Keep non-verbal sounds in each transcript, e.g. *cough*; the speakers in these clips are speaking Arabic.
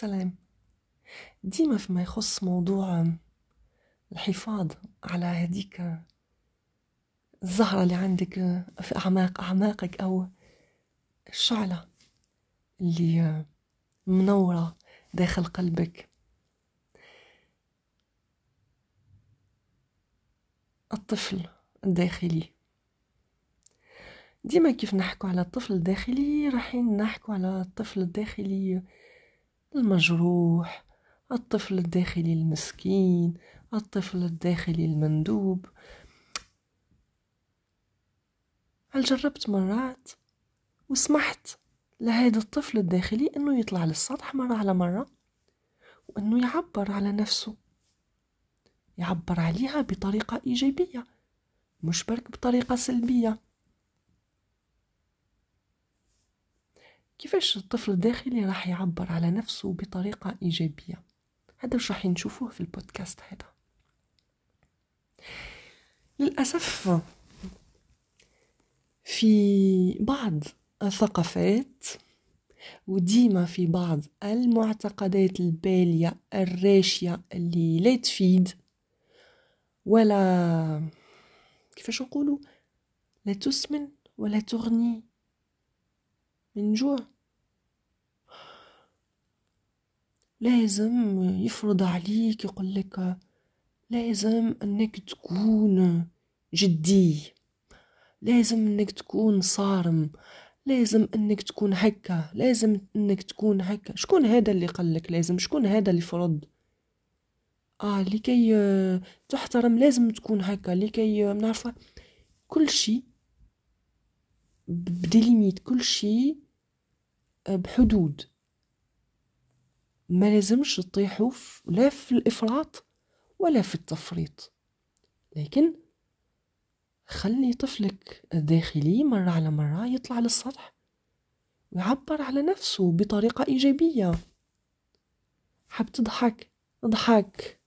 سلام ديما فيما يخص موضوع الحفاظ على هديك الزهرة اللي عندك في أعماق أعماقك أو الشعلة اللي منورة داخل قلبك. الطفل الداخلي. ديما كيف نحكو على الطفل الداخلي رايحين نحكو على الطفل الداخلي المجروح الطفل الداخلي المسكين الطفل الداخلي المندوب. هل جربت مرات وسمحت لهذا الطفل الداخلي إنه يطلع للسطح مرة على مرة؟ وإنه يعبر على نفسه. يعبر عليها بطريقة إيجابية مش برك بطريقة سلبية. كيفاش الطفل الداخلي راح يعبر على نفسه بطريقة إيجابية؟ هذا وش راح نشوفوه في البودكاست هذا. للأسف في بعض الثقافات وديما في بعض المعتقدات البالية الراشية اللي لا تفيد ولا كيفاش نقولوا لا تسمن ولا تغني من جوع. لازم يفرض عليك يقول لك لازم أنك تكون جدي لازم أنك تكون صارم لازم أنك تكون هكا لازم أنك تكون هكا. شكون هذا اللي قال لك لازم شكون هذا اللي فرض؟ آه لكي تحترم لازم تكون هكا لكي نعرفه كل شيء بديليميت كل شيء آه، بحدود. ما لازمش تطيحوا لا في الإفراط ولا في التفريط. لكن خلي طفلك الداخلي مرة على مرة يطلع للسطح ويعبر على نفسه بطريقة إيجابية. حاب تضحك؟ اضحك.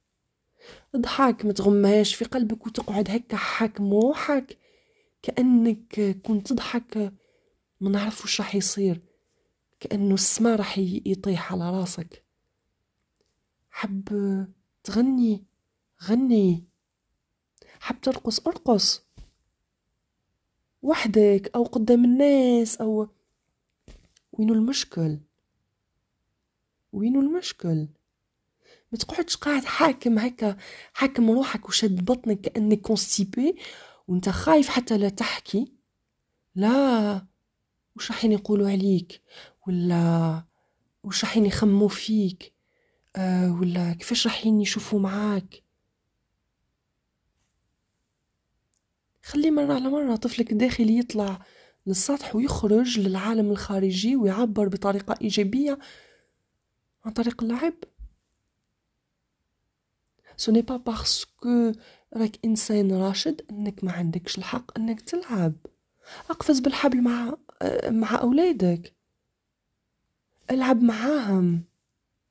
اضحك ما تغمهاش في قلبك وتقعد هكا حك موحك كأنك كنت تضحك. ما نعرف وش راح يصير. كأنه السما راح يطيح على راسك. حب تغني غني. حب ترقص ارقص. وحدك أو قدام الناس أو وينو المشكل؟ وينو المشكل؟ ما تقعدش قاعد حاكم هكا حاكم روحك وشد بطنك كأنك كونستيبي وأنت خايف حتى لا تحكي؟ لا. وش راحين يقولوا عليك؟ ولا وش راحين يخموا فيك؟ آه ولا كيفاش راحين يشوفوا معاك؟ خلي مرة على مرة طفلك الداخلي يطلع للسطح ويخرج للعالم الخارجي ويعبر بطريقة إيجابية عن طريق اللعب. ce n'est pas parce que راك إنسان راشد إنك ما عندكش الحق إنك تلعب. أقفز بالحبل مع مع أولادك. العب معاهم.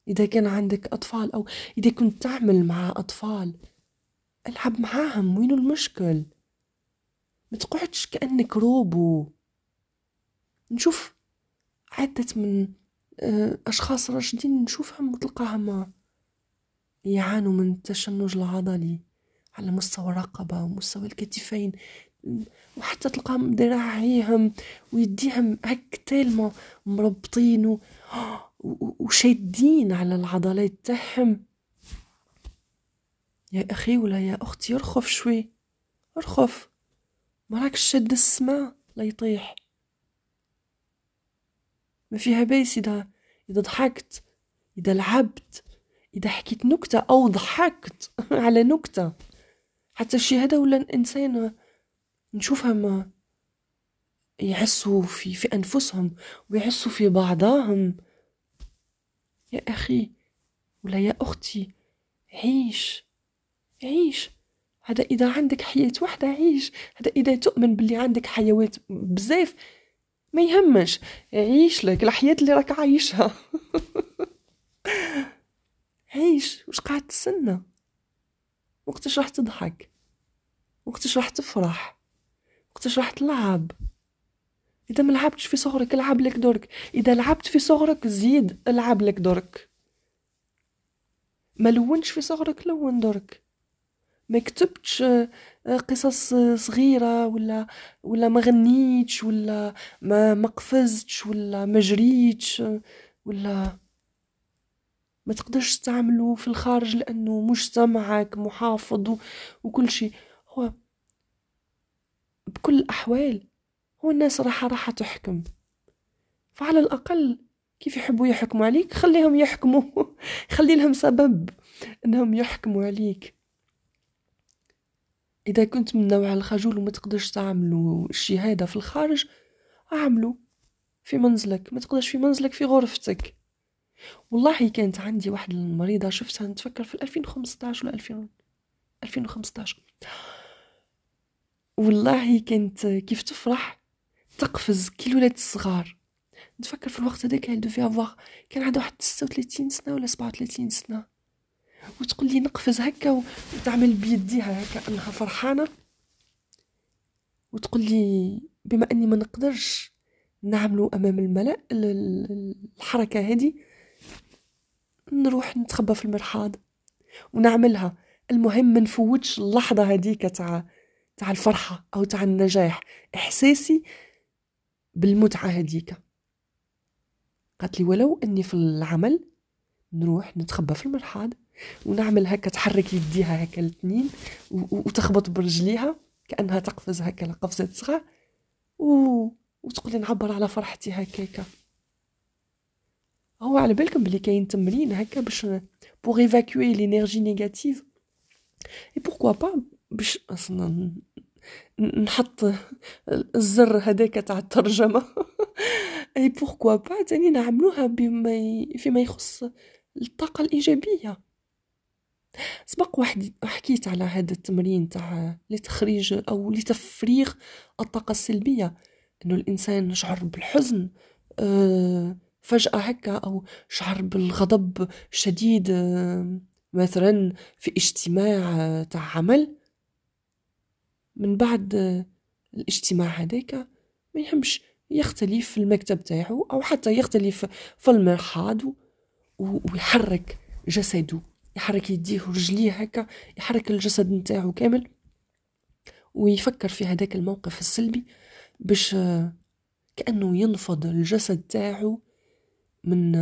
إذا كان عندك أطفال أو إذا كنت تعمل مع أطفال العب معاهم وينو المشكل؟ ما تقعدش كأنك روبو. نشوف عدة من آه، أشخاص راشدين نشوفهم وتلقاهم يعانوا من التشنج العضلي على مستوى الرقبة ومستوى الكتفين. وحتى تلقاهم ذراعيهم ويديهم هك مربطين وشادين على العضلات تاعهم. يا أخي ولا يا أختي ارخف شوي ارخف مراك شد السما؟ لا يطيح. ما فيها بايس إذا إذا ضحكت إذا لعبت إذا حكيت نكتة أو ضحكت *laughs* على نكتة. حتى الشي هذا ولا الإنسان نشوفهم يحسوا في في أنفسهم ويحسوا في بعضهم. يا أخي ولا يا أختي عيش عيش. هذا إذا عندك حياة واحدة عيش. هذا إذا تؤمن باللي عندك حيوات بزاف ما يهمش. عيش لك الحياة اللي راك عايشها. *laughs* عيش. وش قاعد تستنى وقتاش راح تضحك؟ وقتاش راح تفرح؟ وقتاش راح تلعب؟ إذا ما لعبتش في صغرك العب لك درك إذا لعبت في صغرك زيد العب لك درك ما لونش في صغرك لون درك ما كتبتش آه، قصص صغيرة ولا ولا ما غنيتش ولا ما ما قفزتش ولا ما جريتش ولا ما تقدرش تعمله في الخارج لأنه مجتمعك محافظ وكل شيء. هو بكل الأحوال هو الناس راح راح تحكم. فعلى الأقل كيف يحبوا يحكموا عليك؟ خليهم يحكموا. *laughs* خلي لهم سبب إنهم يحكموا عليك. إذا كنت من نوع الخجول وما تقدرش تعملوا الشهادة في الخارج أعملوا في منزلك. ما تقدرش في منزلك في غرفتك. والله كانت عندي واحد المريضة شفتها نتفكر في 2015 ولا 2000 2015 والله كانت كيف تفرح؟ تقفز كي الولاد الصغار. نتفكر في الوقت هذاك هي دوفي افواغ. كان عندها واحد 36 سنة ولا 37 سنة. وتقول لي نقفز هكا وتعمل بيديها هكا أنها فرحانة. وتقول لي بما أني ما نقدرش نعملو أمام الملأ الحركة هذه نروح نتخبى في المرحاض. ونعملها. المهم ما نفوتش اللحظة هذيك تاع تاع الفرحة أو تاع النجاح. إحساسي بالمتعة هذيك. قالت لي ولو أني في العمل نروح نتخبى في المرحاض ونعمل هكا تحرك يديها هكا الاثنين وتخبط برجليها كأنها تقفز هكا قفزه صغار و... وتقولي نعبر على فرحتي هكاكا هو على بالكم بلي كاين تمرين هكا باش pour évacuer l'énergie négative et pourquoi pas باش أصلا نحط الزر هذاك تاع الترجمة. *laughs* et pourquoi pas تاني نعملوها بما ي... فيما يخص الطاقة الإيجابية. سبق واحد حكيت على هذا التمرين تاع لتخريج أو لتفريغ الطاقة السلبية إنه الإنسان يشعر بالحزن أه فجأة هكا أو شعر بالغضب شديد أه مثلا في اجتماع تاع عمل. من بعد الاجتماع هذاك ما يهمش يختلف في المكتب تاعو أو حتى يختلف في المرحاض ويحرك جسده يحرك يديه ورجليه هكا يحرك الجسد نتاعو كامل ويفكر في هذاك الموقف السلبي باش كأنه ينفض الجسد تاعو من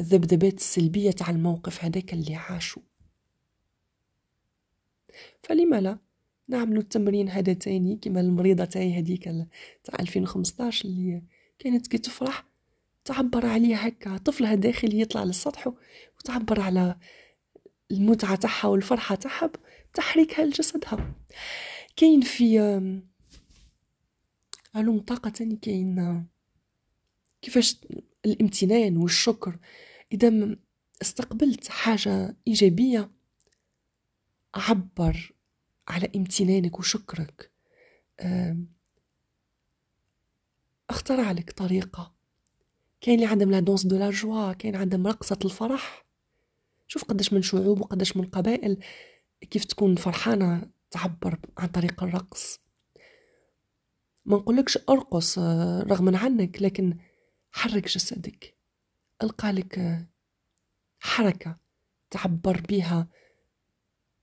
الذبذبات السلبية تاع الموقف هذاك اللي عاشو. فلما لا؟ نعملو التمرين هذا تاني كما المريضة تاعي هذيك تاع 2015 اللي كانت كي تفرح تعبر عليها هكا طفلها داخلي يطلع للسطح وتعبر على المتعة تاعها والفرحة تاعها بتحريكها لجسدها. كاين في علوم طاقة تاني كاين كيفاش الامتنان والشكر. إذا استقبلت حاجة إيجابية عبر على امتنانك وشكرك. اخترع لك طريقة. كاين اللي عندهم la danse de la joie كاين عندهم رقصة الفرح. شوف قداش من شعوب وقداش من قبائل كيف تكون فرحانة تعبر عن طريق الرقص. ما نقولكش ارقص آه، رغم عنك لكن حرك جسدك. القى لك آه، حركة تعبر بها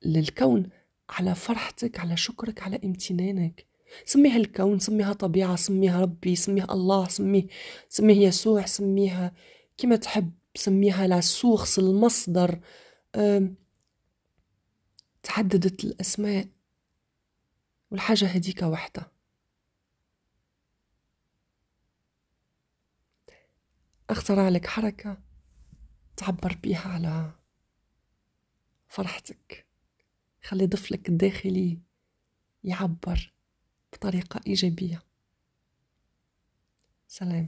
للكون. على فرحتك على شكرك على امتنانك. سميها الكون سميها طبيعة سميها ربي سميها الله سميه سميه يسوع سميها كما تحب سميها لا سورس المصدر تعددت الأسماء. والحاجة هديك وحدة. أخترع لك حركة تعبر بيها على فرحتك. خلي طفلك الداخلي يعبر بطريقة إيجابية. سلام.